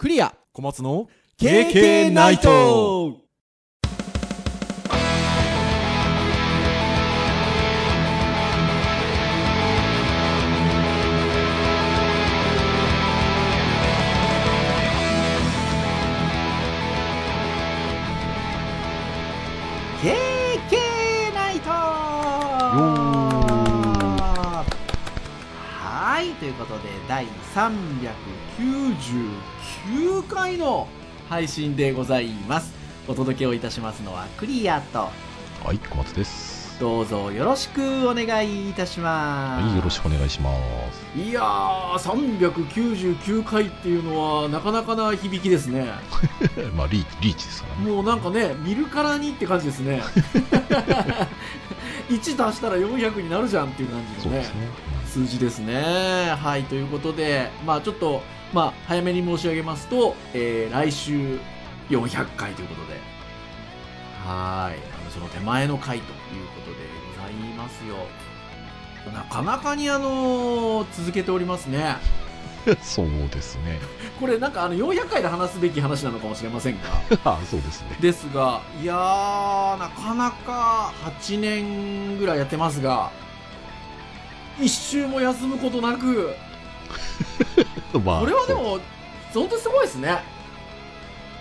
クリア。小松の KK ナイトということで第399回の配信でございますお届けをいたしますのはクリアとはい、小松です。どうぞよろしくお願いいたしますはい、よろしくお願いします。いやー399回っていうのはなかなかな響きですね まあ、リーリーチですからね。もうなんかね見るからにって感じですね 1足したら400になるじゃんっていう感じのねそうですね。数字ですね。はいということでまあちょっとまあ早めに申し上げますと、えー来週400回ということで。はいあのその手前の回ということでございますよ。なかなかにあの続けておりますね。う んそうですね。これなんかあの400回で話すべき話なのかもしれませんが。あ、そうですね。ですがいやーなかなか8年ぐらいやってますが一周も休むことなく。まあ、これはでも本当にすごいですね。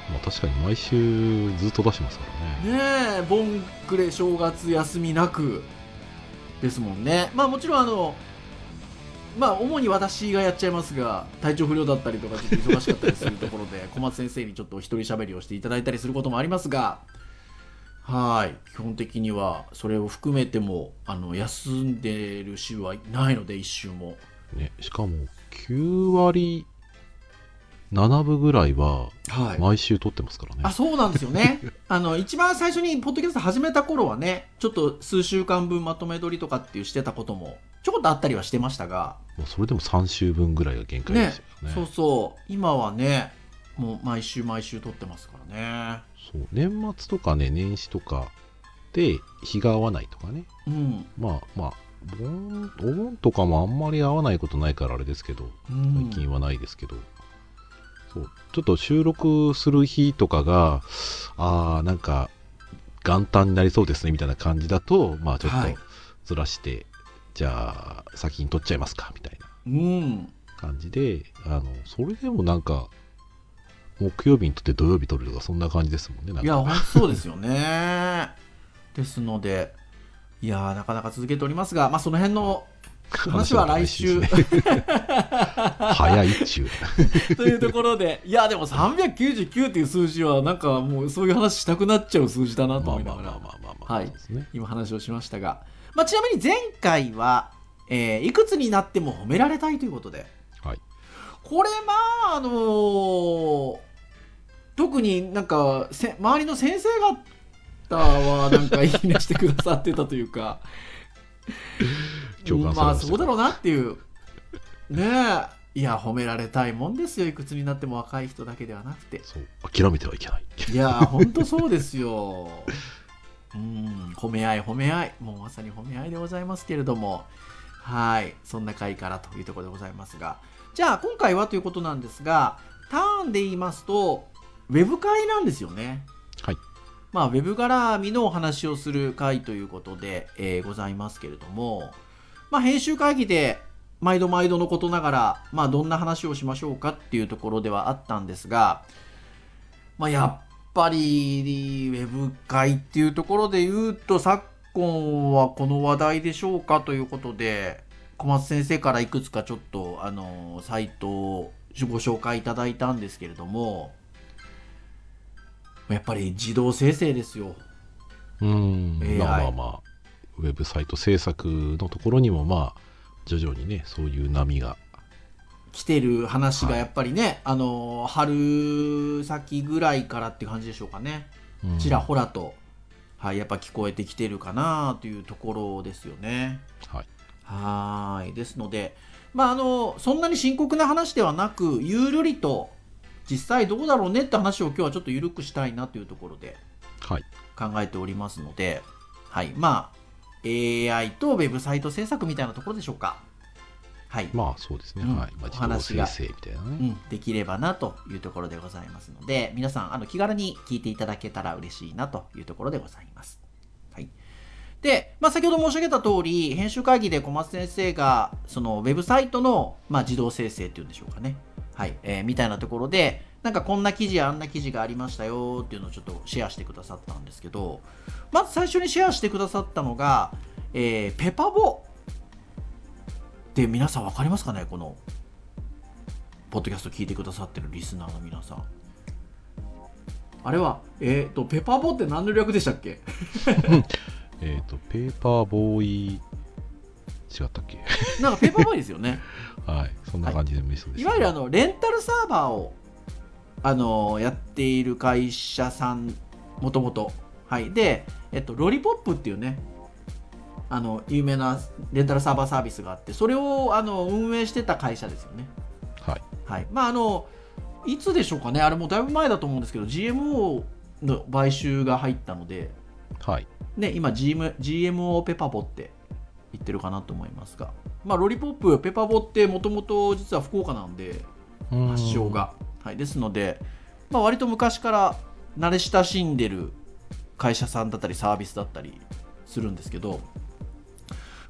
まあ、確かに毎週ずっと出してますからね。ねえ盆暮れ正月休みなく。ですもんね。まあもちろんあのまあ主に私がやっちゃいますが体調不良だったりとかちょっと忙しかったりするところで小松先生にちょっとお一人喋りをしていただいたりすることもありますがはい基本的にはそれを含めてもあの休んでる週はいないので一週もね、しかも、9割7分ぐらいははい毎週撮ってますからね。あそうなんですよね あの一番最初にポッドキャスト始めた頃はねちょっと数週間分まとめ撮りとかっていうしてたこともちょこっとあったりはしてましたがそれでも3週分ぐらいが限界ですよね。そうそう今はねもう毎週毎週撮ってますからねそう年末とかね、年始とかで日が合わないとかね。うん、まあまあ、盆お盆とかもあんまり合わないことないからあれですけど、うん。最近はないですけど、そうちょっと収録する日とかが、ああ、なんか元旦になりそうですねみたいな感じだと、まあちょっはい。とずらして、じゃあ先に撮っちゃいますかみたいなうん。感じで、あのそれでもなんか、木曜日にとって土曜日撮るとか、そんな感じですもんね。なんかいや本当そうですよね ですのでいやーなかなか続けておりますがまあその辺の話は来週ね 早いっちゅう。というところでいやでも399っていう数字はなんかもうそういう話したくなっちゃう数字だなとまあ思いながら。今話をしましたが、まあ、ちなみに前回は、えーいくつになっても褒められたいということではい。これまああのー特になんかせ周りの先生方はなんかいいねしてくださってたというか。ままあそうだろうなっていう。ねえ。いや褒められたいもんですよ。いくつになっても若い人だけではなくて。そう諦めてはいけない。いやーほんとそうですよ。うん褒め合い褒め合い。もうまさに褒め合いでございますけれども。はい。そんな回からというところでございますが。じゃあ今回はということなんですがターンで言いますとウェブ会なんですよねはい。まあ、ウェブ絡みのお話をする回ということで、えーございますけれども、まあ、編集会議で毎度毎度のことながら、まあ、どんな話をしましょうかっていうところではあったんですが、まあ、やっぱりウェブ会っていうところで言うと昨今はこの話題でしょうかということで小松先生からいくつかちょっとあのサイトをご紹介いただいたんですけれどもやっぱり自動生成ですよ。うーん。AI まあまあまあ、ウェブサイト制作のところにも、まあ、徐々にね、そういう波が。来てる話がやっぱりね、あの春先ぐらいからって感じでしょうかね、うんちらほらと、はい、やっぱ聞こえてきてるかなというところですよね。はい。はーいですので、まあ、あのそんなに深刻な話ではなくゆるりと実際どうだろうねって話を今日はちょっと緩くしたいなというところではい。考えておりますので、はい、まあ AI とウェブサイト制作みたいなところでしょうか。はい、まあそうですね、うんはい。まあ、お自動話が生成みたいなね。うん、できればなというところでございますので皆さんあの気軽に聞いていただけたら嬉しいなというところでございます。はい、で、まあ、先ほど申し上げた通り編集会議で小松先生がそのウェブサイトの、まあ、自動生成っていうんでしょうかね、はいえーみたいなところでなんかこんな記事やあんな記事がありましたよっていうのをちょっとシェアしてくださったんですけどまず最初にシェアしてくださったのが、えーペパボ。って皆さん分かりますかね？このポッドキャスト聞いてくださってるリスナーの皆さん。あれは、えっ、と、ペパボって何の略でしたっけ？えっ、と、ペーパーボーイ、違ったっけ？なんかペーパーボーイですよね。はい。そんな感じでもいいそうです、いわゆるあの、レンタルサーバーを、あの、やっている会社さん、もともと。はい。で、えっと、ロリポップっていうね、あの、有名なレンタルサーバーサービスがあって、それを、あの、運営してた会社ですよね。はい。はい。まあ、あの、いつでしょうかね、あれもだいぶ前だと思うんですけど、GMO の買収が入ったので、はい。ね、今 GM GMO ペパボって言ってるかなと思いますが、まあ、ロリポップペパボってもともと実は福岡なんで発祥が、はい、ですので、まあ、割と昔から慣れ親しんでる会社さんだったりサービスだったりするんですけど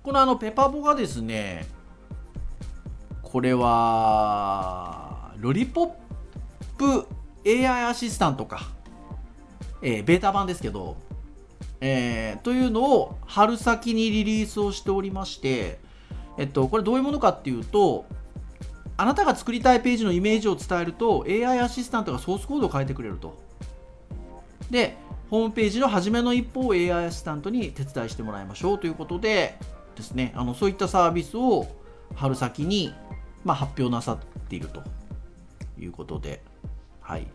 このあのペパボがですねこれはロリポップ AI アシスタントか、えーベータ版ですけどえーというのを春先にリリースをしておりまして、えっと、これどういうものかっていうと、あなたが作りたいページのイメージを伝えると、AI アシスタントがソースコードを変えてくれると。で、ホームページの初めの一歩を AI アシスタントに手伝いしてもらいましょうということでですね、あのそういったサービスを春先に、まあ、発表なさっているということで、はい、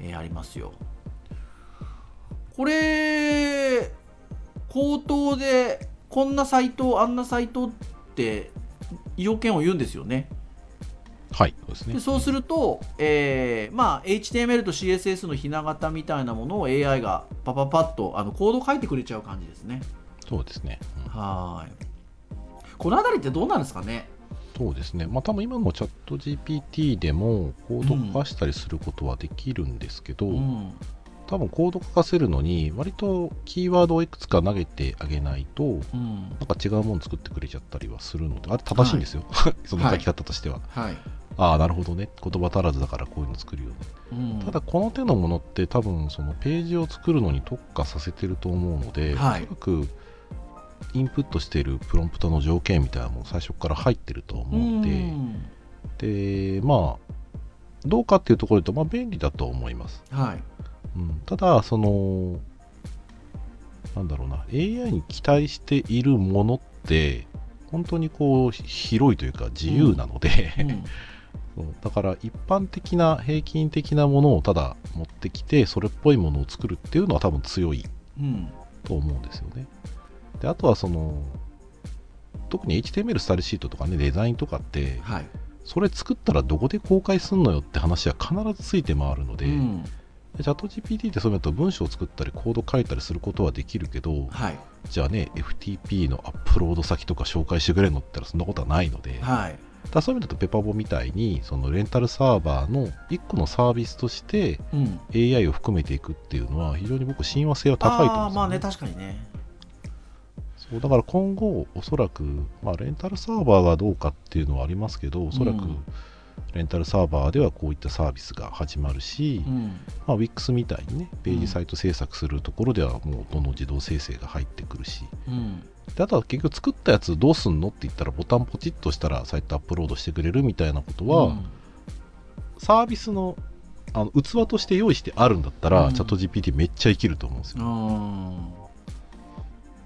えーありますよ。これ口頭でこんなサイトあんなサイトって要件を言うんですよね。はい。そうですね。でそうすると、えーまあ、HTML と CSS のひな形みたいなものを AI がパパパッとあのコードを書いてくれちゃう感じですね。そうですね。うんはいこのあたりってどうなんですかね？そうですね。まあ多分今のチャット GPT でもコード書かしたりすることはできるんですけど、うん多分コード書かせるのに割とキーワードをいくつか投げてあげないと、うんなんか違うもの作ってくれちゃったりはするので、あれ正しいんですよ。その書き方としては。はいああ、なるほどね。言葉足らずだからこういうの作るよね。うんただこの手のものって多分そのページを作るのに特化させてると思うので、はいおそらくインプットしているプロンプトの条件みたいなのも最初から入ってると思うので、うんで、まあ、どうかっていうところでと、まあ便利だと思います。はいうん、ただ、その、なんだろうな、AI に期待しているものって、本当にこう広いというか自由なので、うん。だから一般的な平均的なものをただ持ってきてそれっぽいものを作るっていうのは多分強いうん。と思うんですよね。であとはその特に HTML スタイルシートとかねデザインとかってはい。それ作ったらどこで公開すんのよって話は必ずついて回るので、うんチャット GPT ってそういうのと文章を作ったりコード書いたりすることはできるけどはい。じゃあね FTP のアップロード先とか紹介してくれるのって言ったらそんなことはないので、はい。だそういう意味だとペパボみたいにそのレンタルサーバーの1個のサービスとしてうん。AI を含めていくっていうのは非常に僕親和性は高いと思うんですよ、あーまあね確かにね。そうだから今後おそらく、まあ、レンタルサーバーがどうかっていうのはありますけどおそらくうんレンタルサーバーではこういったサービスが始まるし、うん。まあ、Wix みたいにねページサイト制作するところではもうどんどん自動生成が入ってくるし。うん。であとは結局作ったやつどうすんのって言ったらボタンポチッとしたらサイトアップロードしてくれるみたいなことは、うん。サービスのあの器として用意してあるんだったら、うん。チャット GPT めっちゃ生きると思うんですよ。うん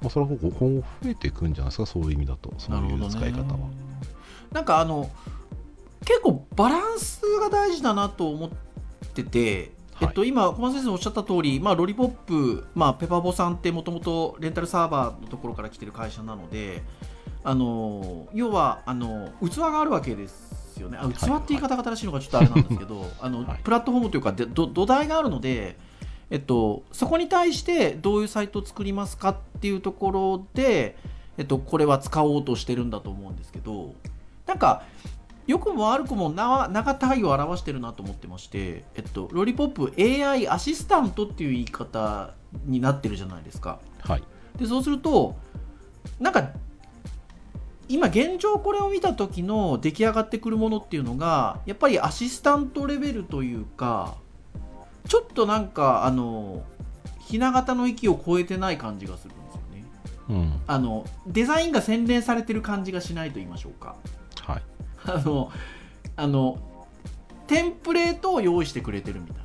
まあ、それは今後増えていくんじゃないですか、そういう意味だと、そういう使い方は。なんかあの結構バランスが大事だなと思ってて、はい。えっと、今小松先生おっしゃった通り、まあ、ロリポップ、まあ、ペパボさんってもともとレンタルサーバーのところから来てる会社なのであの要はあの器があるわけですよね。あ器って言い方が正しいのかちょっとあれなんですけど、あのはい。プラットフォームというかでど土台があるので、えっと、そこに対してどういうサイトを作りますかっていうところで、えっと、これは使おうとしてるんだと思うんですけどなんか良くも悪くもな長体を表してるなと思ってまして、えっと、ロリポップ AI アシスタントっていう言い方になってるじゃないですか。はい。でそうするとなんか今現状これを見た時の出来上がってくるものっていうのがやっぱりアシスタントレベルというかちょっとなんかあのひな形の域を超えてない感じがするんですよねうん。あのデザインが洗練されてる感じがしないと言いましょうかはい。あのあのテンプレートを用意してくれてるみたいな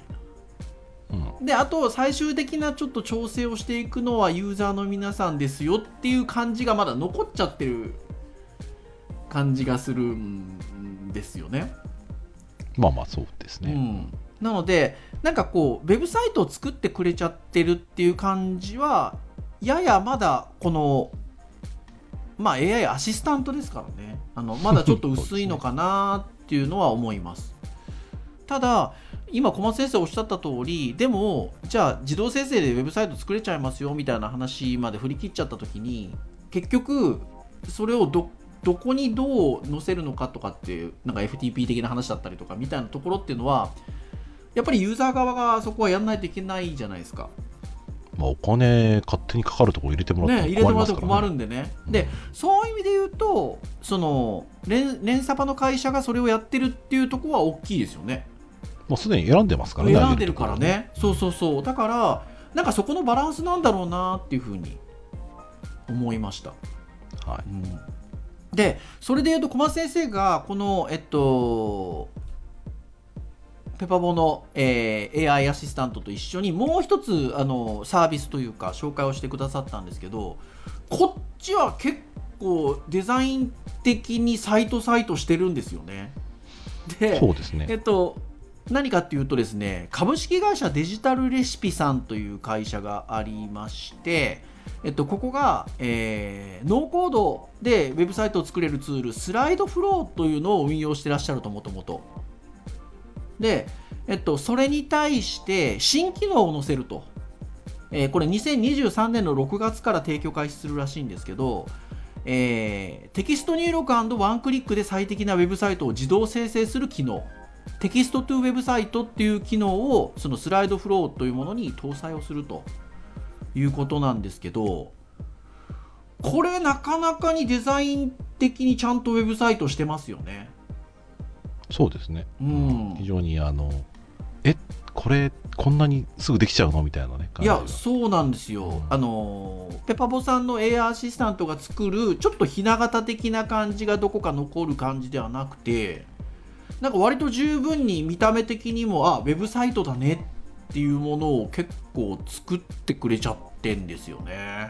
うん。であと最終的なちょっと調整をしていくのはユーザーの皆さんですよっていう感じがまだ残っちゃってる感じがするんですよね。まあまあそうですね。うん、なのでなんかこうウェブサイトを作ってくれちゃってるっていう感じはややまだこのまあ AI アシスタントですからねあのまだちょっと薄いのかなっていうのは思います。ただ今小松先生おっしゃった通りでもじゃあ自動生成でウェブサイト作れちゃいますよみたいな話まで振り切っちゃった時に結局それをどどこにどう載せるのかとかっていうなんか FTP 的な話だったりとかみたいなところっていうのはやっぱりユーザー側がそこはやらないといけないじゃないですか。まあお金勝手にかかるとこ入れてもらってね、入れてもらっても困も困りますからね。るんでね。で、そういう意味で言うと、その連連サパの会社がそれをやってるっていうところは大きいですよね。もうすでに選んでますからね。選んでるからね。そうそうそう。だから、なんかそこのバランスなんだろうなっていうふうに思いました。はい。うんでそれでいうと小松先生がこのえっとペパボの、えー AI アシスタントと一緒にもう一つあのサービスというか紹介をしてくださったんですけどこっちは結構デザイン的にサイトサイトしてるんですよね。でそうですね。えっと、何かっていうとですね、株式会社デジタルレシピさんという会社がありまして、えっと、ここが、えーノーコードでウェブサイトを作れるツール、スライドフローというのを運用してらっしゃると、もともと。で、えっと、それに対して新機能を載せると。えーこれ2023年の6月から提供開始するらしいんですけど、えーテキスト入力ワンクリックで最適なウェブサイトを自動生成する機能テキストトゥウェブサイトっていう機能をそのスライドフローというものに搭載をするということなんですけどこれなかなかにデザイン的にちゃんとウェブサイトしてますよね。そうですね。うん非常にあの、え、これ、こんなにすぐできちゃうの？みたいなね。いやそうなんですよ、あのペパボさんの AI アシスタントが作るちょっとひな形的な感じがどこか残る感じではなくてなんか割と十分に見た目的にもあウェブサイトだねっていうものを結構作ってくれちゃってんですよね。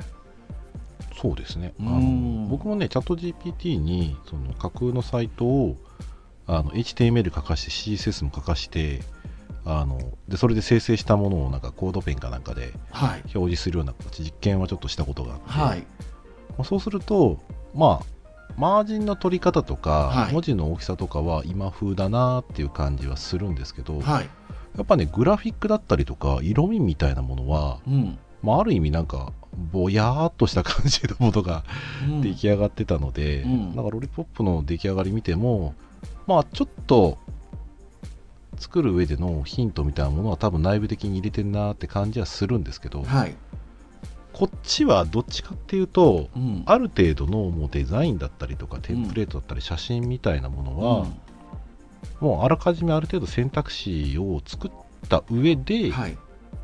そうですね。あうんの僕もね、チャット GPT にその架空のサイトをあの HTML 書かして CSS も書かしてあのでそれで生成したものをなんかコードペンかなんかではい、表示するような実験はちょっとしたことがあって、はい、まあそうすると、まあ、マージンの取り方とか、はい。文字の大きさとかは今風だなっていう感じはするんですけど、はい、やっぱね、グラフィックだったりとか、色味みたいなものは、うん、まあ、ある意味なんか、ぼやーっとした感じのものがうん。出来上がってたので、うん。なんかロリポップの出来上がり見ても、まあ、ちょっと、作る上でのヒントみたいなものは多分内部的に入れてんなって感じはするんですけど、はい、こっちはどっちかっていうと、うん、ある程度のもうデザインだったりとかテンプレートだったり写真みたいなものは、もうあらかじめある程度選択肢を作った上うで、んはい、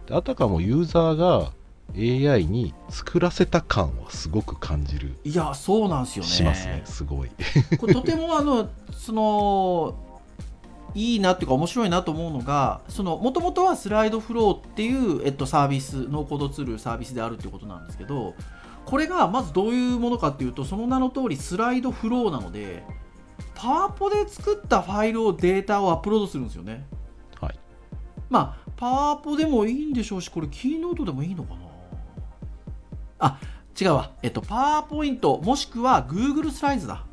あたかもユーザーが AI に作らせた感はすごく感じる、いやそうなんですよね。しますねすごい。これとてもあのそのいいなっていうか面白いなと思うのがもともとはスライドフローっていう、えっと、サービスノーコードツールサービスであるっていうことなんですけどこれがまずどういうものかっていうとその名の通りスライドフローなのでパワポで作ったファイルをデータをアップロードするんですよね。はい。まあパワポでもいいんでしょうしこれキーノートでもいいのかな？あ違うわ。えっとパワーポイントもしくは Google スライズだ。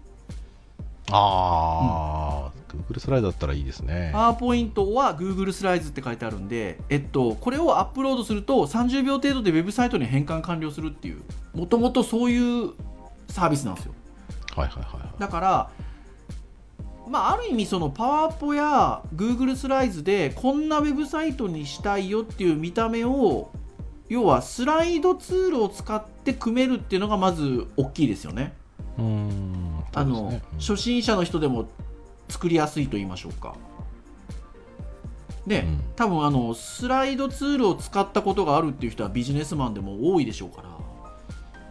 あー、Google スライドだったらいいですね。パワーポイントは Google スライズって書いてあるんで、えっと、これをアップロードすると30秒程度でウェブサイトに変換完了するっていうもともとそういうサービスなんですよ。はいはいはいはい。だからまあ、ある意味そのパワポや Google スライズでこんなウェブサイトにしたいよっていう見た目を要はスライドツールを使って組めるっていうのがまず大きいですよね。うんあの初心者の人でも作りやすいと言いましょうか。で、うん多分あのスライドツールを使ったことがあるっていう人はビジネスマンでも多いでしょうから。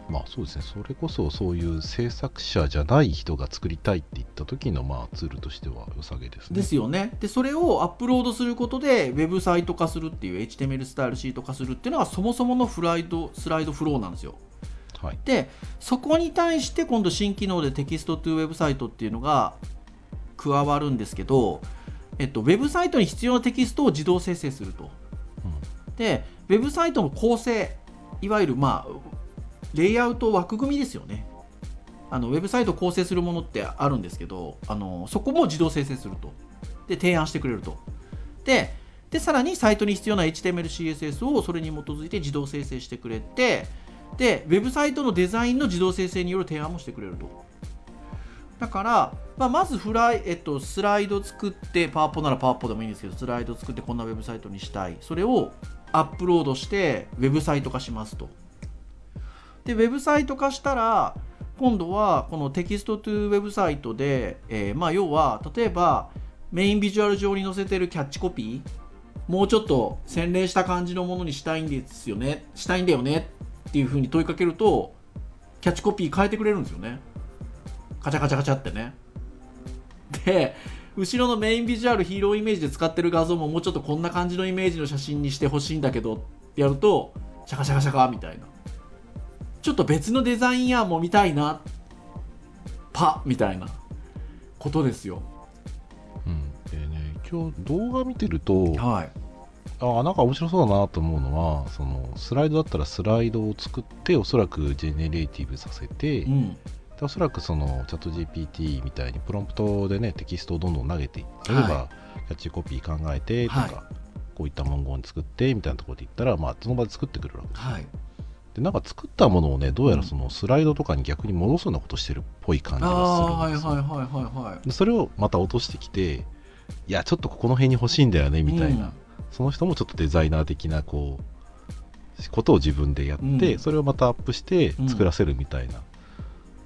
まあそうですね、それこそそういう制作者じゃない人が作りたいって言った時のまあツールとしては良さげですね。ですよね。で、それをアップロードすることで、ウェブサイト化するっていう HTML スタイルシート化するっていうのがそもそものフライドスライドフローなんですよ。はい。で、そこに対して今度新機能でテキストトゥウェブサイトっていうのが加わるんですけど、えっと、ウェブサイトに必要なテキストを自動生成すると。で、ウェブサイトの構成、いわゆるまあ、レイアウト枠組みですよね。あのウェブサイトを構成するものってあるんですけど、あのそこも自動生成すると。で、提案してくれると。で、でさらにサイトに必要な HTML、CSS をそれに基づいて自動生成してくれて、で、ウェブサイトのデザインの自動生成による提案もしてくれると。だから、まあ、まずフライ、えっと、スライド作って、パワポならパワポでもいいんですけど、スライド作ってこんなウェブサイトにしたい。それをアップロードして、ウェブサイト化しますと。で、ウェブサイト化したら、今度はこのテキストトゥウェブサイトで、えーまあ、要は、例えば、メインビジュアル上に載せてるキャッチコピー、もうちょっと洗練した感じのものにしたいんですよね、したいんだよねっていうふうに問いかけると、キャッチコピー変えてくれるんですよね。カチャカチャカチャってね。で、後ろのメインビジュアルヒーローイメージで使ってる画像ももうちょっとこんな感じのイメージの写真にしてほしいんだけどってやると、シャカシャカシャカみたいな。ちょっと別のデザイン案も見たいな。パみたいなことですよ。うん。でね、今日動画見てると、はい。ああ、なんか面白そうだなと思うのは、そのスライドだったらスライドを作って、おそらくジェネレーティブさせて、でうん。おそらくそのチャット GPT みたいにプロンプトでね、テキストをどんどん投げていって、例えば、はキャッチコピー考えてとか、はいこういった文言作ってみたいなところで言ったら、まあ、その場で作ってくれるわけです。はい。で、なんか作ったものをね、どうやらそのスライドとかに逆に戻すようなことしてるっぽい感じあがするんですよ。はいはいはいはいはい。でそれをまた落としてきて、いや、ちょっとここの辺に欲しいんだよねみたいな、うん。その人もちょっとデザイナー的なこうことを自分でやって、うん。それをまたアップして作らせるみたいな、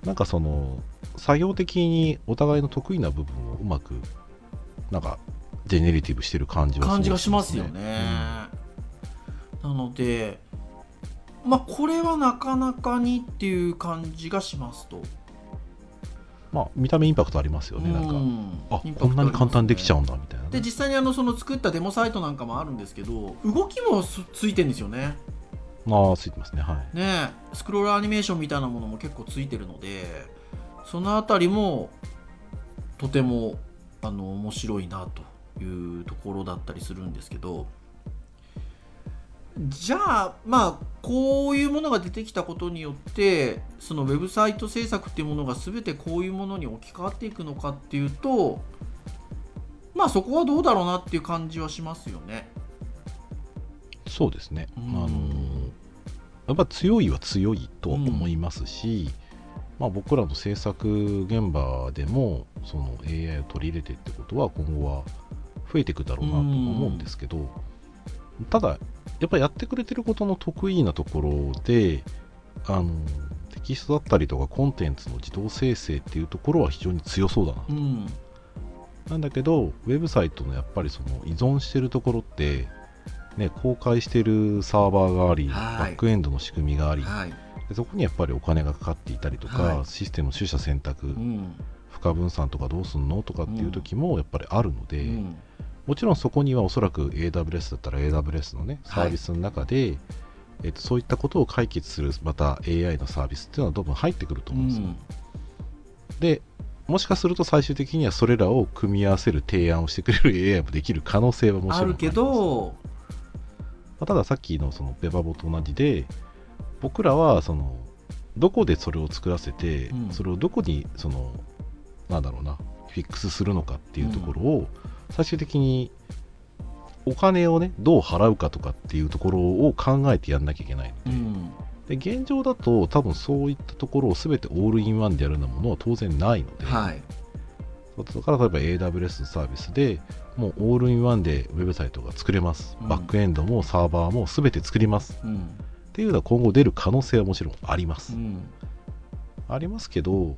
なんかその作業的にお互いの得意な部分をうまくなんかジェネレティブしてる感じは感じがしますよね。ね。なので、まあ、これはなかなかにっていう感じがしますと。まあ、見た目インパクトありますよね、なんか。うんあインパクトこんなに簡単にできちゃううんだみたいなね、で実際にあのその作ったデモサイトなんかもあるんですけど動きもすついてるんですよね。ああついてますねはい。ねスクロールアニメーションみたいなものも結構ついてるのでそのあたりもとてもあの面白いなというところだったりするんですけどじゃあまあこういうものが出てきたことによってそのウェブサイト制作っていうものが全てこういうものに置き換わっていくのかっていうとまあそこはどうだろうなっていう感じはしますよね。そうですね、うん。あのやっぱ強いは強いと思いますし、まあ、僕らの制作現場でもその AI を取り入れてってことは今後は増えていくだろうなと思うんですけど、ただやっぱりやってくれてることの得意なところであのテキストだったりとかコンテンツの自動生成っていうところは非常に強そうだなうん。なんだけど、ウェブサイトのやっぱりその依存してるところって、ね、公開してるサーバーがあり、はい。バックエンドの仕組みがあり、はい。でそこにやっぱりお金がかかっていたりとか、はい。システムの取捨選択、うん。負荷分散とかどうすんのとかっていう時もやっぱりあるので、うんもちろんそこにはおそらく AWS だったら AWS のね、サービスの中で、えっと、そういったことを解決するまた AI のサービスっていうのはどんどん入ってくるとう思うんですよ。ん。でもしかすると最終的にはそれらを組み合わせる提案をしてくれる AI もできる可能性はもちろんあるけど、まあたださっきのそのベバボと同じで僕らはそのどこでそれを作らせて、うん。それをどこにそのなんだろうなフィックスするのかっていうところを最終的にお金をねどう払うかとかっていうところを考えてやんなきゃいけないので,、うん。で現状だと多分そういったところを全てオールインワンでやるようなものは当然ないので、はい。だから例えば AWS のサービスでもうオールインワンでウェブサイトが作れます、うん。バックエンドもサーバーも全て作ります。うん。っていうのは今後出る可能性はもちろんあります、うん。ありますけど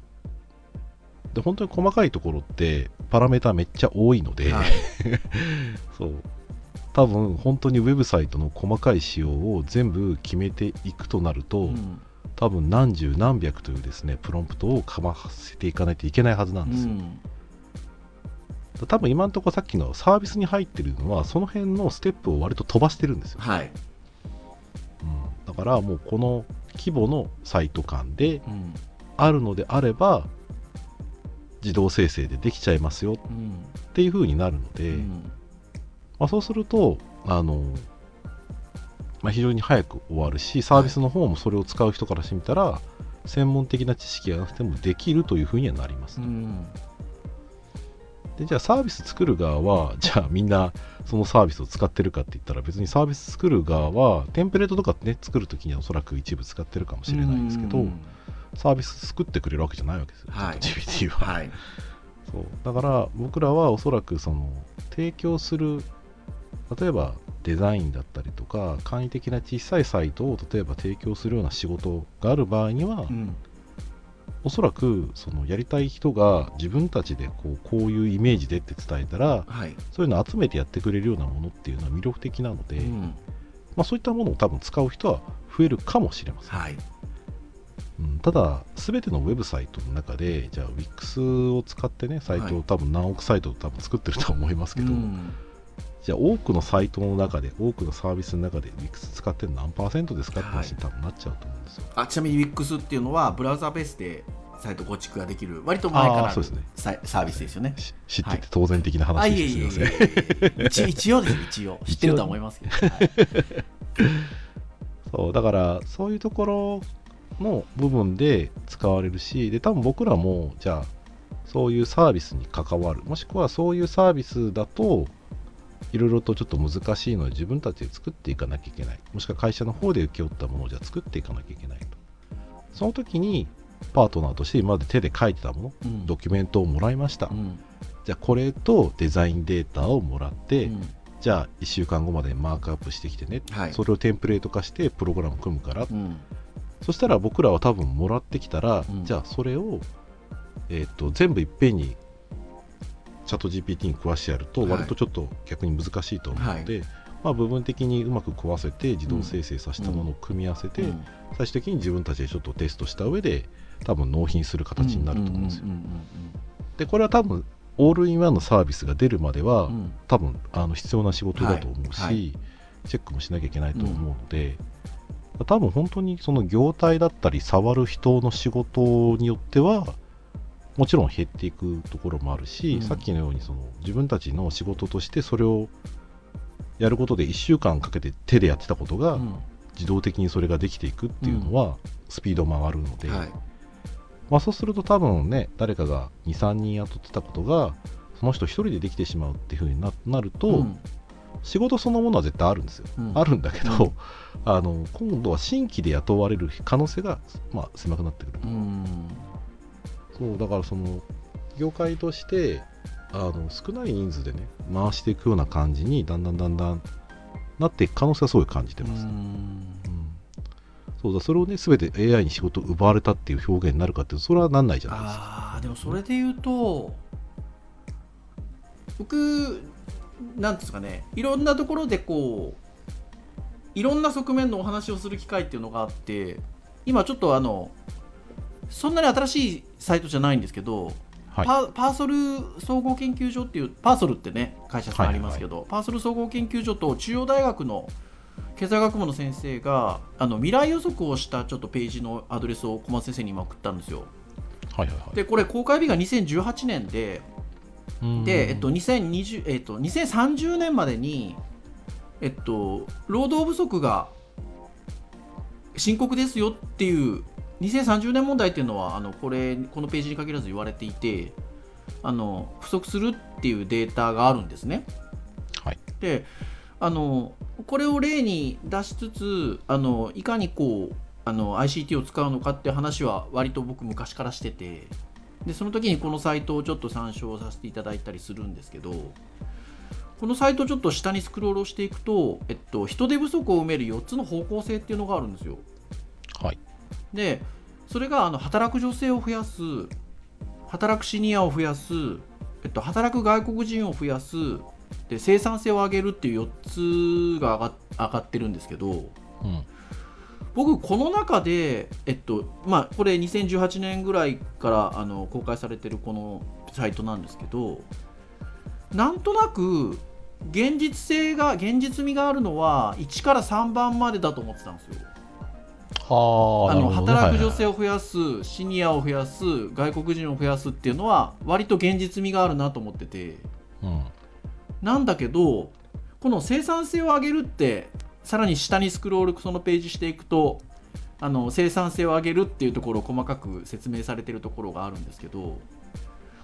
で本当に細かいところってパラメータめっちゃ多いので、はい。そう。多分本当にウェブサイトの細かい仕様を全部決めていくとなると、うん。多分何十何百というですねプロンプトをかませていかないといけないはずなんですよ、うん。多分今のところさっきのサービスに入ってるのはその辺のステップを割と飛ばしてるんですよ、はい。うん、だからもうこの規模のサイト間でうん。あるのであれば自動生成でできちゃいますよっうんていう風になるので、うん。まあ、そうするとあの、まあ、非常に早く終わるしサービスの方もそれを使う人からしてみたら、専門的な知識がなくてもできるという風にはなります、うん。でじゃあサービス作る側はじゃあみんなそのサービスを使ってるかって言ったら別にサービス作る側はテンプレートとかね作るときにはおそらく一部使ってるかもしれないんですけど、うんサービス作ってくれるわけじゃないわけですよ、はい。GPT は、はい。そう。だから僕らはおそらくその提供する例えばデザインだったりとか簡易的な小さいサイトを例えば提供するような仕事がある場合には、うん。おそらくそのやりたい人が自分たちでこうこういうイメージでって伝えたらはい。そういうのを集めてやってくれるようなものっていうのは魅力的なので、うん。まあ、そういったものを多分使う人は増えるかもしれません、はいうん、ただ全てのウェブサイトの中でじゃあ Wix を使ってねサイトはい。を多分何億サイトを多分作ってると思いますけど、うん。じゃあ多くのサイトの中で多くのサービスの中で Wix 使ってるの何パーセントですかって話に多分なっちゃうと思うんですよ、あちなみに WIX っていうのはブラウザベースでサイト構築ができる割と前からそうですね。サイサービスですよね。し知ってはい。て当然的なあ話ですすいませんえいえ。一 一応です 一応。知ってるとは思いますけど、はい。そうだからそういうところの部分で使われるしで多分僕らもじゃあそういうサービスに関わる。もしくはそういうサービスだといろいろとちょっと難しいので自分たちで作っていかなきゃいけない。もしくは会社の方で請け負ったものをじゃあ作っていかなきゃいけないと。その時にパートナーとして今まで手で書いてたものうん。ドキュメントをもらいました、うん。じゃあこれとデザインデータをもらって、うん。じゃあ1週間後までマークアップしてきてね、はい。それをテンプレート化してプログラム組むから、うんそしたら僕らは多分もらってきたら、うん。じゃあそれを、えー、と全部いっぺんにチャット GPT に食わしてやるとはい。割とちょっと逆に難しいと思うので、まあ、部分的にうまく食わせて自動生成させたものを組み合わせて、うん。最終的に自分たちでちょっとテストした上で多分納品する形になると思うんですよ。うんうんでこれは多分オールインワンのサービスが出るまでは、うん。うん多分あの必要な仕事だと思うし、はい。はチェックもしなきゃいけないと思うので、多分本当にその業態だったり触る人の仕事によってはもちろん減っていくところもあるし、うん。さっきのようにその自分たちの仕事としてそれをやることで1週間かけて手でやってたことがうん。自動的にそれができていくっていうのはスピードも上がるので、はい。まあ、そうすると多分ね誰かが23人雇ってたことがその人一人でできてしまうっていうふうにななると、うん仕事そのものは絶対あるんですよ、うん。あるんだけど、うん。あの今度は新規で雇われる可能性が、まあ、狭くなってくる、うん。そうだからその業界としてあの少ない人数でね回していくような感じにだんだんだんだんなっていく可能性はすごい感じてます、そうだそれをね全て AI に仕事を奪われたっていう表現になるかってそれはなんないじゃないですか。あーでもそれで言うと僕なんですかねいろんなところでこういろんな側面のお話をする機会っていうのがあって今ちょっとあのそんなに新しいサイトじゃないんですけど、はい。パ、パーソル総合研究所っていうパーソルってね会社さんありますけど、パーソル総合研究所と中央大学の経済学部の先生があの未来予測をしたちょっとページのアドレスを小松先生に今送ったんですよ。はいはいはい。でこれ公開日が2018年でうんで、えっと2020えっと、2030年までに、えっと、労働不足が深刻ですよっていう2030年問題っていうのはあのこれこのページに限らず言われていてあの不足するっていうデータがあるんですね。はい。であのこれを例に出しつつあのいかにこうあの ICT を使うのかっていう話は割と僕昔からしててでその時にこのサイトをちょっと参照させていただいたりするんですけどこのサイトちょっと下にスクロールをしていくと、えっと、人手不足を埋める4つの方向性っていうのがあるんですよ。はい。でそれがあの働く女性を増やす働くシニアを増やす、えっと、働く外国人を増やすで生産性を上げるっていう4つが上が上がってるんですけどうん。僕この中で、えっとまあ、これ2018年ぐらいからあの公開されてるこのサイトなんですけどなんとなく現実性が現実味があるのは1から3番までだと思ってたんですよ。はあ、あのね。働く女性を増やす、シニアを増やす外国人を増やすっていうのは割と現実味があるなと思ってて。はいはいなんだけどこの生産性を上げるってさらに下にスクロールそのページしていくとあの生産性を上げるっていうところを細かく説明されてるところがあるんですけど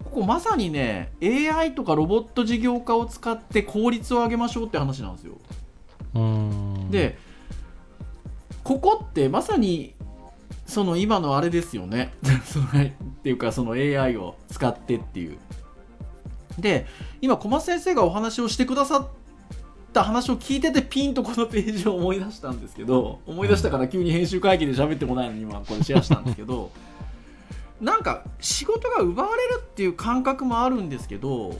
ここまさにね AI とかロボット事業化を使って効率を上げましょうって話なんですよ。でここってまさにその今のあれですよね。っていうかその AI を使ってっていう。で今小松先生がお話をしてくださった話を聞いててピンとこのページを思い出したんですけど思い出したから急に編集会議で喋ってもないのに今これシェアしたんですけど なんか仕事が奪われるっていう感覚もあるんですけど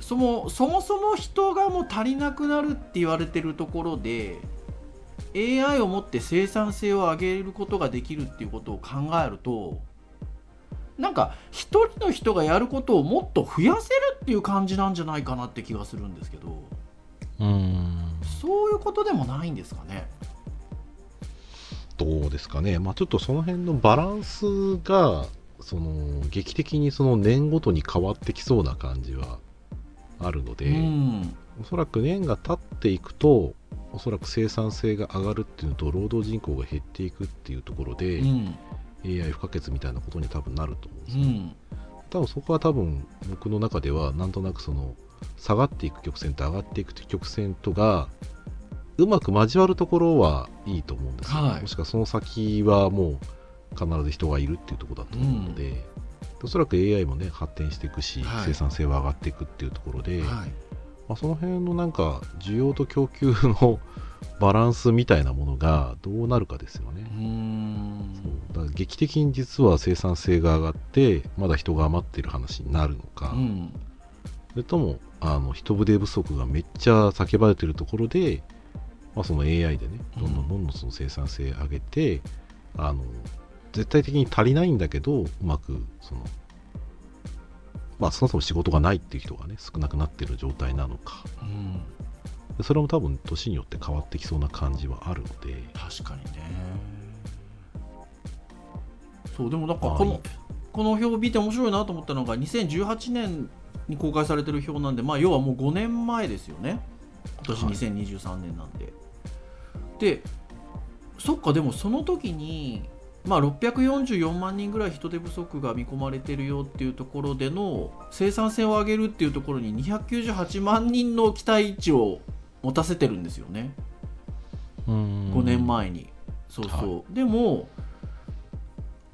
そもそもそも人がもう足りなくなるって言われてるところで AI をもって生産性を上げることができるっていうことを考えるとなんか一人の人がやることをもっと増やせるっていう感じなんじゃないかなって気がするんですけどうん。そういうことでもないんですかね？どうですかね。まあちょっとその辺のバランスが、その、劇的にその年ごとに変わってきそうな感じはあるので、うんおそらく年が経っていくと、おそらく生産性が上がるっていうのと、労働人口が減っていくっていうところで、うん AI 不可欠みたいなことに多分なると思うんですよ。うん多分そこは多分僕の中ではなんとなくその下がっていく曲線と上がっていく曲線とがうまく交わるところはいいと思うんですよ、はい。もしくはその先はもう必ず人がいるっていうところだと思うので、おそらく AI もね発展していくし、はい。生産性は上がっていくっていうところで、まはい。あ、その辺のなんか需要と供給のバランスみたいなものがどうなるかですよね。うそう。だ劇的に実は生産性が上がってまだ人が余ってる話になるのか、うんそれともあの人手不足がめっちゃ叫ばれてるところで、まあ、その AI でねどんどんどんどんその生産性上げて、あの絶対的に足りないんだけどうまくそのまあそもそも仕事がないっていう人がね少なくなってる状態なのか。うん。でそれも多分年によって変わってきそうな感じはあるので。確かにね。そうでもなんかこのこの表を見て面白いなと思ったのが2018年に公開されてる表なんでまあ要はもう5年前ですよね。今年はい。2023年なんで、でそっかでもその時にまあ644万人ぐらい人手不足が見込まれてるよっていうところでの生産性を上げるっていうところに298万人の期待値を持たせてるんですよね。5 5年前に、そうそう、でも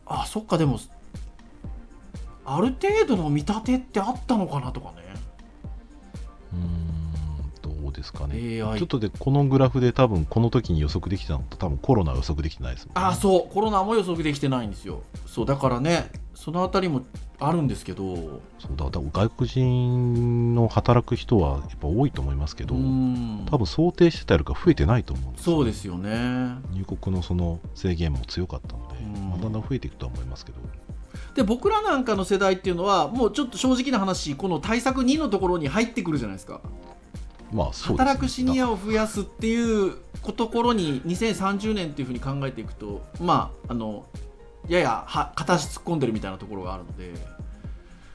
あそっかでもある程度の見立てってあったのかなとかね。うーんどうですかね。AI ちょっとでこのグラフで多分この時に予測できたのと多分コロナは予測できてないですもんね。あそう。コロナも予測できてないんですよ。そうだからねそのあたりもあるんですけど。そうだ外国人の働く人はやっぱ多いと思いますけうど、ん。多分想定してたよりか増えてないと思うんですそうですよね。入国のその制限も強かったので、うん。まあだんだん増えていくとは思いますけどで僕らなんかの世代っていうのはもうちょっと正直な話この対策2のところに入ってくるじゃないですか。まあそうね。働くシニだアを増やすっていうところに2030年っていうふうに考えていくとまああのややは片足突っ込んでるみたいなところがあるので。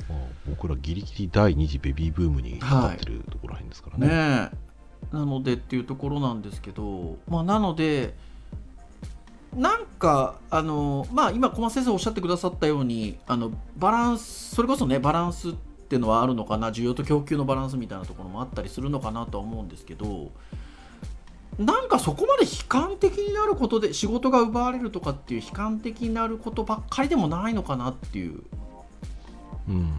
まあ僕らギリギリ第二次ベビーブームにかかってるところらへんですからね,、ねえ。なのでっていうところなんですけどまあなのでなんかあのまあ今小松先生おっしゃってくださったようにあのバランスそれこそねバランスっていうのはあるのかな需要と供給のバランスみたいなところもあったりするのかなとは思うんですけどなんかそこまで悲観的になることで仕事が奪われるとかっていう悲観的になることばっかりでもないのかなっていううん。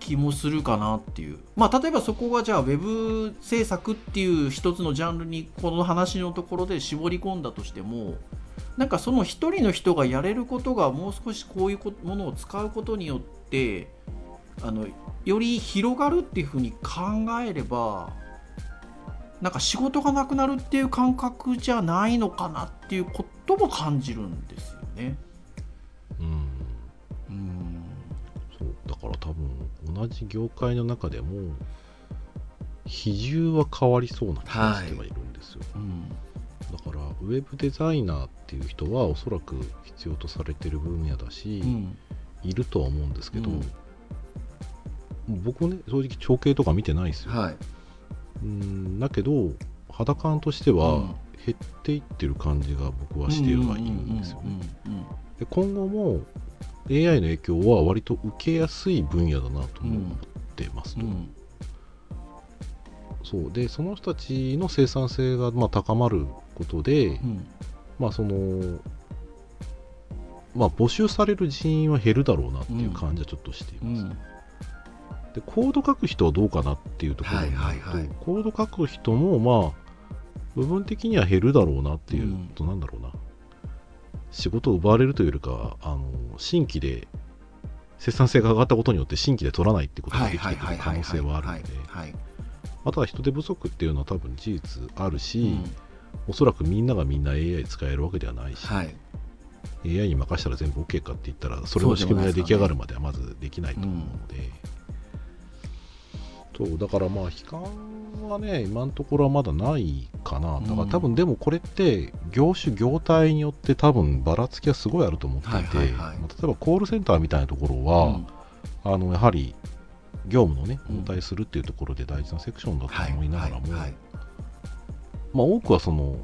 気もするかなっていう。まあ例えばそこがじゃあウェブ制作っていう一つのジャンルにこの話のところで絞り込んだとしてもなんかその一人の人がやれることがもう少しこういうこものを使うことによってあのより広がるっていうふうに考えればなんか仕事がなくなるっていう感覚じゃないのかなっていうことも感じるんですよね。うん。うん。そう。だから多分同じ業界の中でも比重は変わりそうな気がしてはいるんですよ、うんだからウェブデザイナーっていう人はおそらく必要とされてる分野だし、うん。いるとは思うんですけど、うん。僕ね正直統計とか見てないですよ、はい。うんだけど肌感としてはうん。減っていってる感じが僕はしてはいるんですよね。で今後も AI の影響は割と受けやすい分野だなと思ってますと、うん。そう。でその人たちの生産性がまあ高まることで、うん。まあそのまあ募集される人員は減るだろうなっていう感じはちょっとしています、うん。でコード書く人はどうかなっていうところになると、はいはいはい。コード書く人もまあ部分的には減るだろうなっていうと、なんだろうな。仕事を奪われるというよりかあの新規で生産性が上がったことによって新規で取らないってことができてくる可能性はあるのではい。あとは人手不足っていうのは多分事実あるし、うんおそらくみんながみんな AI 使えるわけではないし、はい。AI に任せたら全部 OK かって言ったらそれの仕組みが出来上がるまではまずできないと思うので。そうだからまあ悲観はね今のところはまだないかなだから多分でもこれって業種業態によって多分ばらつきはすごいあると思っていて、はいはいはい。まあ例えばコールセンターみたいなところは、あのやはり業務のねうん。応対するっていうところで大事なセクションだとはい思いながらも、はいはいまあ多くはその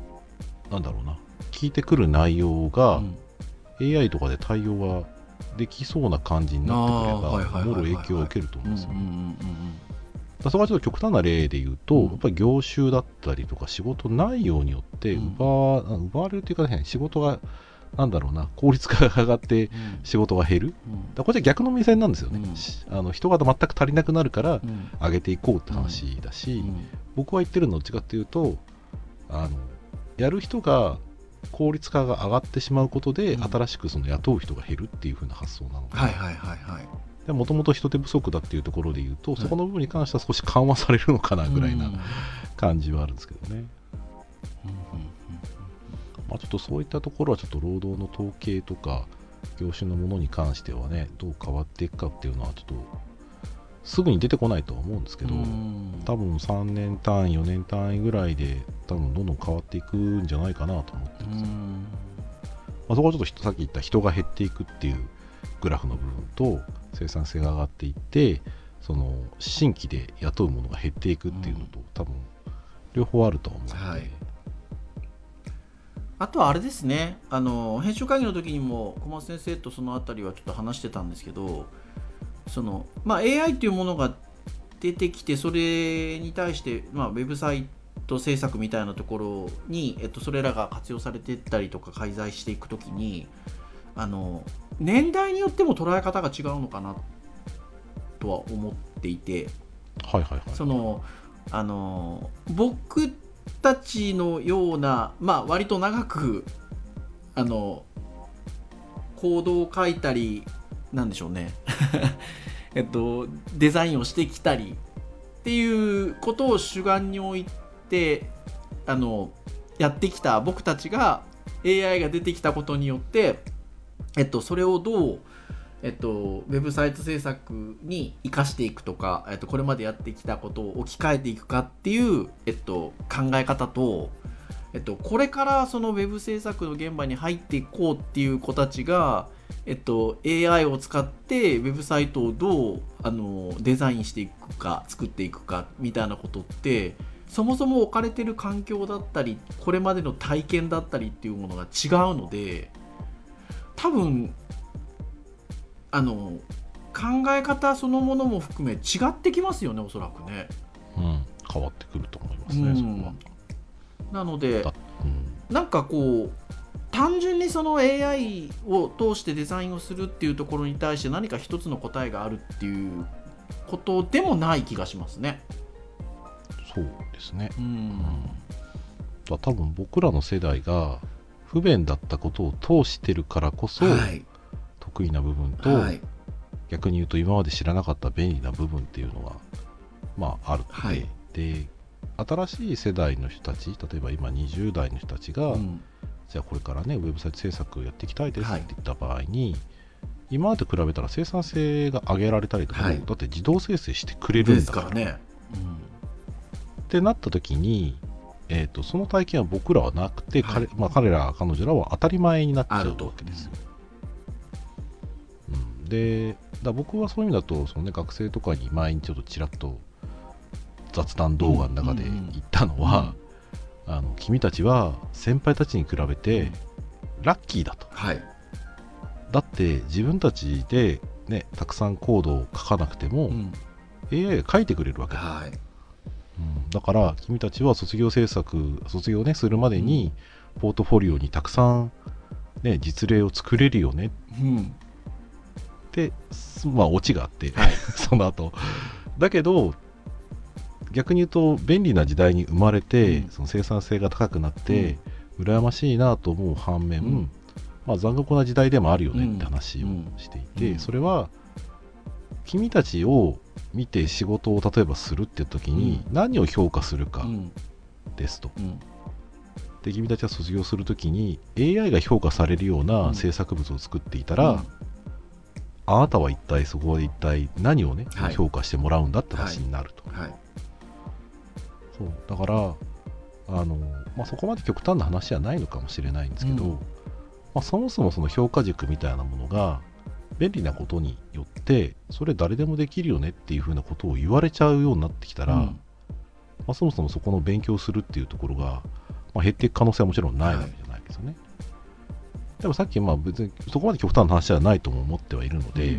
なんだろうな。聞いてくる内容が、うん。AI とかで対応はできそうな感じになってくればもろ影響を受けると思うんですよ、うんうんうんだからそこはちょっと極端な例で言うと、うん。やっぱり業種だったりとか仕事内容によってうん。奪わ,、れるというかね仕事がなんだろうな。効率化が上がって仕事が減る。うん。らこっちは逆の目線なんですよね、うん。しあの人が全く足りなくなるからうん。上げていこうって話だし、うん。僕は言ってるのはどっちかっていうとあのやる人が効率化が上がってしまうことで、うん。新しくその雇う人が減るっていう風な発想なので、はいはいはいはい。もともと人手不足だっていうところで言うと、い。そこの部分に関しては少し緩和されるのかなぐらいな感じはあるんですけどね、うん。まあ、ちょっとそういったところはちょっと労働の統計とか業種のものに関してはねどう変わっていくかっていうのはちょっとすぐに出てこないとは思うんですけど、うん。多分3年単位4年単位ぐらいで多分どんどん変わっていくんじゃないかなと思ってます、まうん。あ、そこはちょっと人さっき言った人が減っていくっていうグラフの部分と生産性が上がっていってその新規で雇うものが減っていくっていうのと、多分両方あるとは思うので、はい。あとはあれですね。あの編集会議の時にも小松先生とそのあたりはちょっと話してたんですけどその、まあ、AI というものが出てきてそれに対して、まあ、ウェブサイト制作みたいなところに、えっと、それらが活用されていったりとか介在していく時にあの年代によっても捉え方が違うのかなとは思っていて。はいはいはいそのあの僕たちのような、まあ、割と長くあのコードを書いたりなんでしょうね。えっとデザインをしてきたりっていうことを主眼に置いてあのやってきた僕たちが AI が出てきたことによって、えっと、それをどうえっと、ウェブサイト制作に生かしていくとか、えっと、これまでやってきたことを置き換えていくかっていう、えっと、考え方と、えっと、これからそのウェブ制作の現場に入っていこうっていう子たちが、えっと、AI を使ってウェブサイトをどうあのデザインしていくか作っていくかみたいなことってそもそも置かれてる環境だったりこれまでの体験だったりっていうものが違うので多分あの考え方そのものも含め違ってきますよねおそらくね。うん、変わってくると思いますね、うんそこは。なのでだうんなんかこう単純にその AI を通してデザインをするっていうところに対して何か一つの答えがあるっていうことでもない気がしますね。そうですね、うん。うん多分僕らの世代が不便だったことを通してるからこそ、はい。得意な部分と、はい。逆に言うと今まで知らなかった便利な部分っていうのがまああるので、はい。で新しい世代の人たち例えば今20代の人たちが、うんじゃあこれからねウェブサイト制作やっていきたいですっはい。て言った場合に、今まで比べたら生産性が上げられたりとか、はい。だって自動生成してくれるんだかかららね。ってなった時に、えー、とその体験は僕らはなくて、はい。彼まあ、彼ら彼女らは当たり前になっちゃうわけですよ。うん、でだ僕はそういう意味だとその、ね、学生とかに前にちょっとちらっと雑談動画の中でうんうんうん。言ったのは、あの君たちは先輩たちに比べてラッキーだと。はい。だって自分たちで、ね、たくさんコードを書かなくても、うん AI が書いてくれるわけだはい。うんだから君たちは卒業制作卒業ねするまでにポートフォリオにたくさん、ね、実例を作れるよねっうん。てすまあオチがあって、はい。その後だけど逆に言うと便利な時代に生まれて、うん。その生産性が高くなって、羨ましいなと思う反面、うん。まあ、残酷な時代でもあるよねうん。って話をしていて、うん。それは君たちを見て仕事を例えばするって時に何を評価するかうん。ですと。うん。で君たちは卒業するときに AI が評価されるよううなん。制作物を作っていたら、うん。あなたは一体そこで一体何をね、はい。評価してもらうんだって話になると、はい。そう。だからあの、まあ、そこまで極端な話じゃないのかもしれないんですけど、うん。まあ、そもそもその評価軸みたいなものが便利なことによってそれ誰でもできるよねっていうふうなことを言われちゃうようになってきたら、うん。まあ、そもそもそこの勉強するっていうところが、まあ、減っていく可能性はもちろんないわけじゃないですよね。でもさっきまあ別にそこまで極端な話ではないとも思ってはいるので、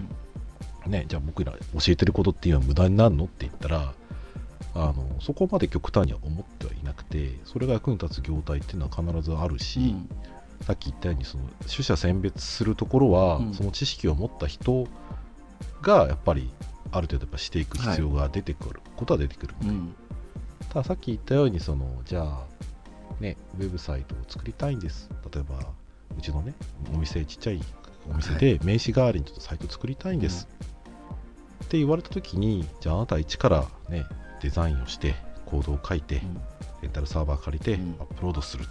ね、じゃあ僕ら教えてることっていうのは無駄になるのって言ったらあのそこまで極端には思ってはいなくてそれが役に立つ業態っていうのは必ずあるし、うん。さっき言ったようにその取捨選別するところは、うん。その知識を持った人がやっぱりある程度やっぱしていく必要が出てくることは出てくる、うん。たださっき言ったようにそのじゃあねウェブサイトを作りたいんです。例えばうちのねお店ちっちゃいお店で名刺代わりにちょっとサイト作りたいんです、って言われた時にじゃああなた一からねデザインをしてコードを書いて、レンタルサーバー借りてうん。アップロードする、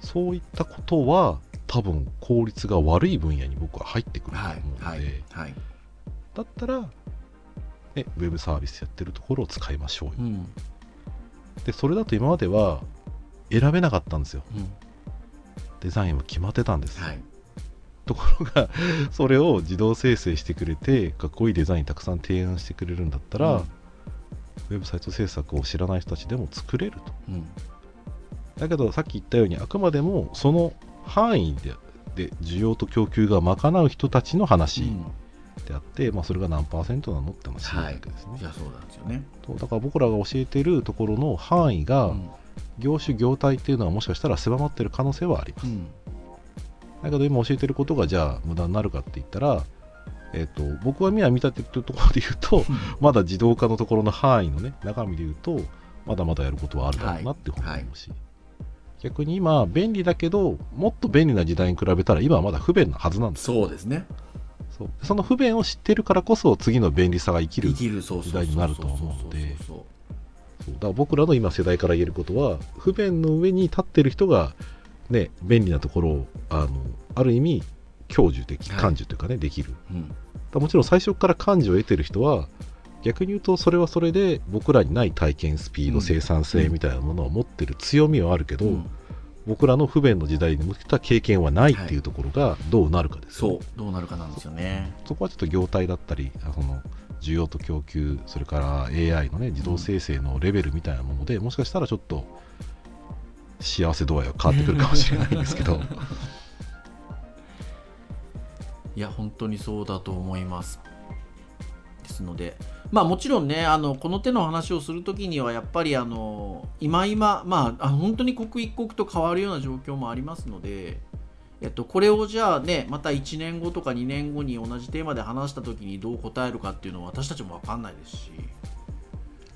そういったことは多分効率が悪い分野に僕は入ってくると思はいうので、はいはい。だったら、ね、ウェブサービスやってるところを使いましょうよ、うん。でそれだと今までは選べなかったんですよ。うん。デザインは決まってたんです、はい。ところが それを自動生成してくれてかっこいいデザインたくさん提案してくれるんだったら、うんウェブサイト制作を知らない人たちでも作れると。うん。だけどさっき言ったようにあくまでもその範囲でで需要と供給が賄う人たちの話うん。であって、まあ、それが何パーセントなのって話なわけですね、いやそうなんですよね。とだから僕らが教えてるところの範囲が、うん。業種業態っていうのはもしかしたら狭まってる可能性はあります、うん。だけど今教えてることがじゃあ無駄になるかって言ったら、えっと僕は今見立ててるところで言うとまだ自動化のところの範囲のね中身で言うとまだまだやることはあるだろうなって思うし、逆に今便利だけどもっと便利な時代に比べたら今はまだ不便なはずなんですそうですね。そう。その不便を知ってるからこそ次の便利さが生きる時代になると思うので。だから僕らの今世代から言えることは不便の上に立ってる人が、ね、便利なところをあのある意味享受できはい感受というかね、できる。ううんらもちろん最初から感受を得てる人は逆に言うとそれはそれで僕らにない体験スピード、うん生産性みたいなものを持ってる強みはあるけど、うん。僕らの不便の時代に向けた経験はないっていうところがどうなるかですよね、そうどうなるかなんですよね。そこはちょっと業態だったりあその需要と供給それから AI のね自動生成のレベルみたいなもので、もしかしたらちょっと幸せ度合いは変わってくるかもしれないんですけど いや本当にそうだと思います。ですのでまあもちろんねあのこの手の話をするときにはやっぱりあの今今まああ本当に刻一刻と変わるような状況もありますので、えっと、これをじゃあねまた1年後とか2年後に同じテーマで話したときにどう答えるかっていうのは私たちも分かんないですし。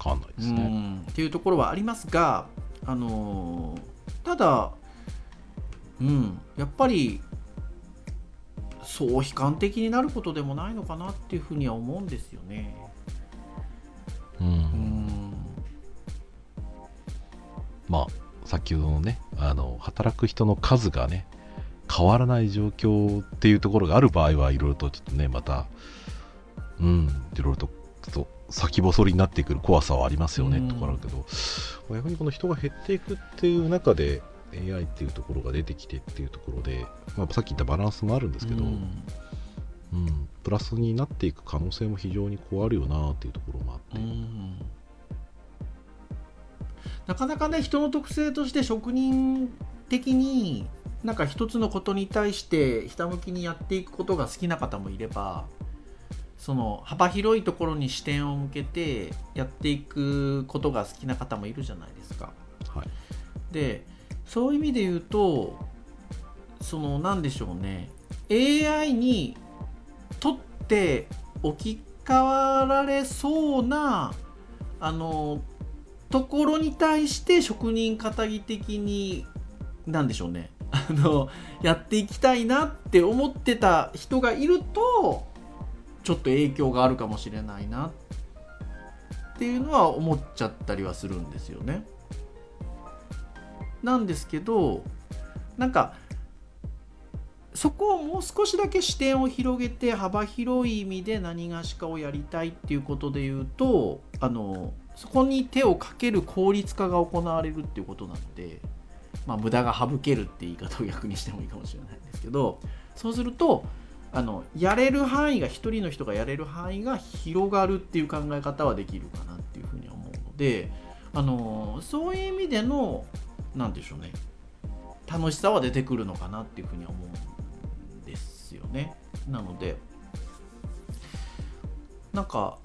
変わんないですね。うん。っていうところはありますがあのただうん。やっぱりそう悲観的になることでもないのかなっていうふうには思うんですよね。うん。うん。まあ先ほどのねあの働く人の数がね変わらない状況っていうところがある場合はいろいろとちょっとねまたうんいろいろとちょっと先細りになってくる怖さはありますよね、うんところあるけど逆にこの人が減っていくっていう中で AI っていうところが出てきてっていうところで、まあ、さっき言ったバランスもあるんですけど、うん。うんプラスになっていく可能性も非常にこうあるよなっていうところもあって、うん。なかなかね人の特性として職人的になんか一つのことに対してひたむきにやっていくことが好きな方もいればその幅広いところに視点を向けてやっていくことが好きな方もいるじゃないですか。はい。でそういう意味で言うとその何でしょうね AI にとって置き換わられそうなあのところに対して職人かたぎ的に何でしょうねあのやっていきたいなって思ってた人がいるとちょっと影響があるかもしれないなっていうのは思っちゃったりはするんですよね。なんですけどなんかそこをもう少しだけ視点を広げて幅広い意味で何がしかをやりたいっていうことで言うとあのそこに手をかける効率化が行われるっていうことなので、まあ、無駄が省けるって言い方を逆にしてもいいかもしれないんですけどそうするとあのやれる範囲が一人の人がやれる範囲が広がるっていう考え方はできるかなっていうふうに思うのであのそういう意味でのなんでしょうね楽しさは出てくるのかなっていうふうには思うんですよね。なのでなんか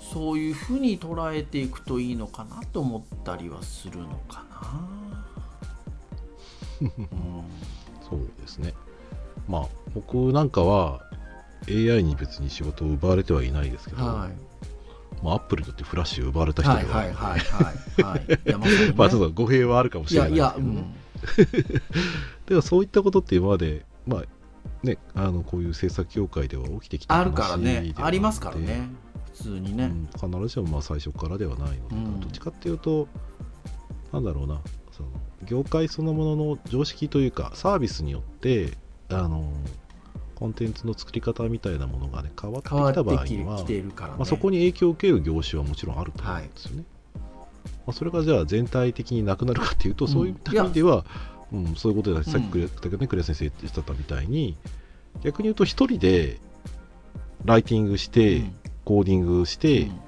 そういうふうに捉えていくといいのかなと思ったりはするのかな。うんそうですね。まあ、僕なんかは AI に別に仕事を奪われてはいないですけど、はいまあ、アップルにとってフラッシュを奪われた人では。はいはいはいはいはい。ま あちょっと語弊はあるかもしいれないですけど、や、うん、でもそういったことって今まで、まあね、あのこういう制作業界では起きてきたあるからね。ありますからね。普通にね。うん、必ずしもまあ最初からではないので、うん。どっちかっていうとなんだろうな。その業界そのものの常識というかサービスによってあのコンテンツの作り方みたいなものがね変わってきた場合にはね。まあ、そこに影響を受ける業種はもちろんあると思うんですよね。まあ、それがじゃあ全体的になくなるかっていうと、うん。そういった意味では、うんそういうことでさっきクレ,、ね、クレア先生言ってたみたいに逆に言うと一人でライティングして、うん。コーディングして、うん。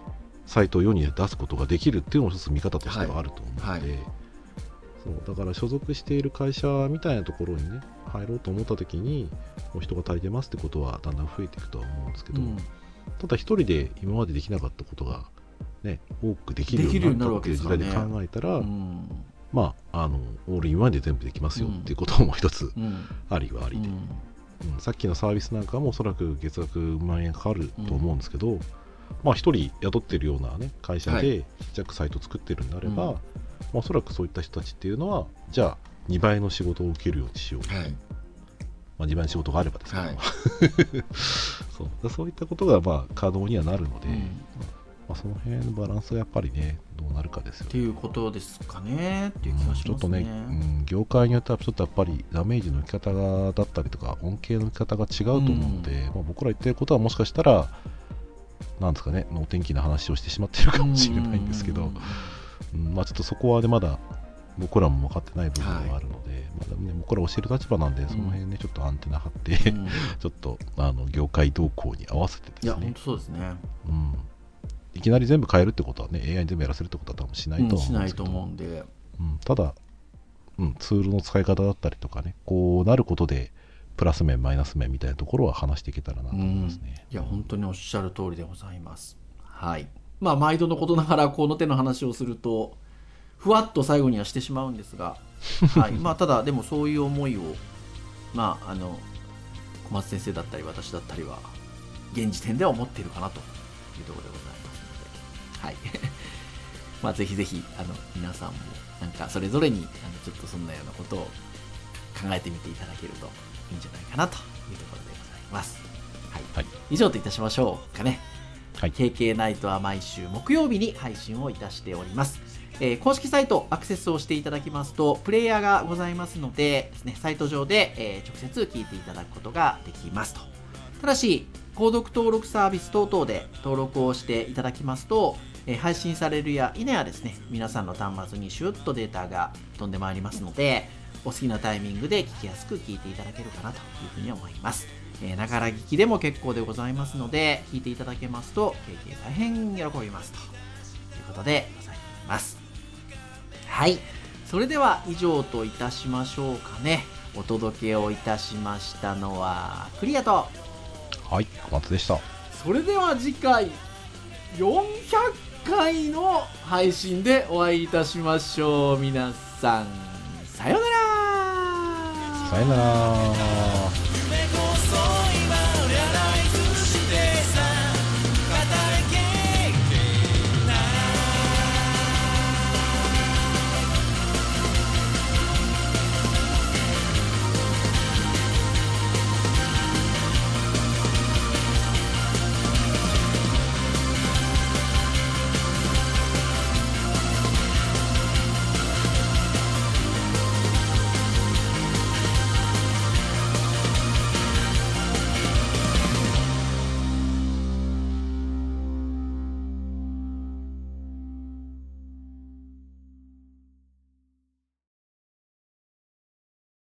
サイトを世に出すことができるっていうのも一つ見方としてはあると思うので、はいはいそうだから所属している会社みたいなところにね入ろうと思った時にもう人が足りてますってことはだんだん増えていくとは思うんですけど、うん。ただ一人で今までできなかったことが、ね、多くできるようになったっていう時代で考えたら、うん。まああのオールインワンで全部できますよっていうことも一つうん。ありはありで、うん。うんさっきのサービスなんかもおそらく月額万円かかると思うんですけど、まあ一人雇ってるような、ね、会社はでちっちゃくサイト作ってるんであれば、おそらくそういった人たちっていうのはじゃあ2倍の仕事を受けるようにしよう、はい。まあ、2倍の仕事があればですけど、はい。そう。だそういったことがまあ可能にはなるので、うん。まあ、その辺のバランスがやっぱりねどうなるかですよね。っていうことですかね。っていう気がしますちょっとね、ね。うん、業界によってはちょっとやっぱりダメージの受け方がだったりとか恩恵の受け方が違うと思うので、まあ、僕ら言ってることはもしかしたらなんですかね能天気な話をしてしまっているかもしれないんですけど、うんうんまあ、ちょっとそこはねまだ僕らも分かってない部分はあるので、まだね、僕ら教える立場なんでその辺ねちょっとアンテナ張って、うん。ちょっとあの業界動向に合わせていや本ですね当そうですね。うん、いきなり全部変えるってことはね AI に全部やらせるってことは多分しないとうんしないとは思うんですけど、思うんで。うん、ただ、うん、ツールの使い方だったりとかねこうなることでプラス面マイナス面みたいなところは話していけたらなと思いますね。いや本当におっしゃる通りでございます。ははいまあ毎度のことながらこの手の話をするとふわっと最後にはしてしまうんですが、はい。まあ、ただでもそういう思いをまああの小松先生だったり私だったりは現時点では思っているかなというところでございますので、はい。まあ、ぜひぜひあの皆さんもなんかそれぞれにあのちょっとそんなようなことを考えてみていただけるといいんじゃないかなというところでございます。はい、はい。以上といたしましょうかね。はい KK ナイトは毎週木曜日に配信をいたしております。えー公式サイトアクセスをしていただきますと、プレイヤーがございますので、ですね、サイト上で、えー直接聞いていただくことができますと。ただし、購読登録サービス等々で登録をしていただきますと、えー配信されるや否やですね、皆さんの端末にシュッとデータが飛んでまいりますので、お好きなタイミングで聞きやすく聞いていただけるかなというふうに思います。えーながら聞きでも結構でございますので、聞いていただけますと、経験大変喜びますということでございます。はい。それでは以上といたしましょうかね。お届けをいたしましたのは、クリアと、はい小松でしたそれでは次回、400回の配信でお会いいたしましょう。皆さん、さようならさよなら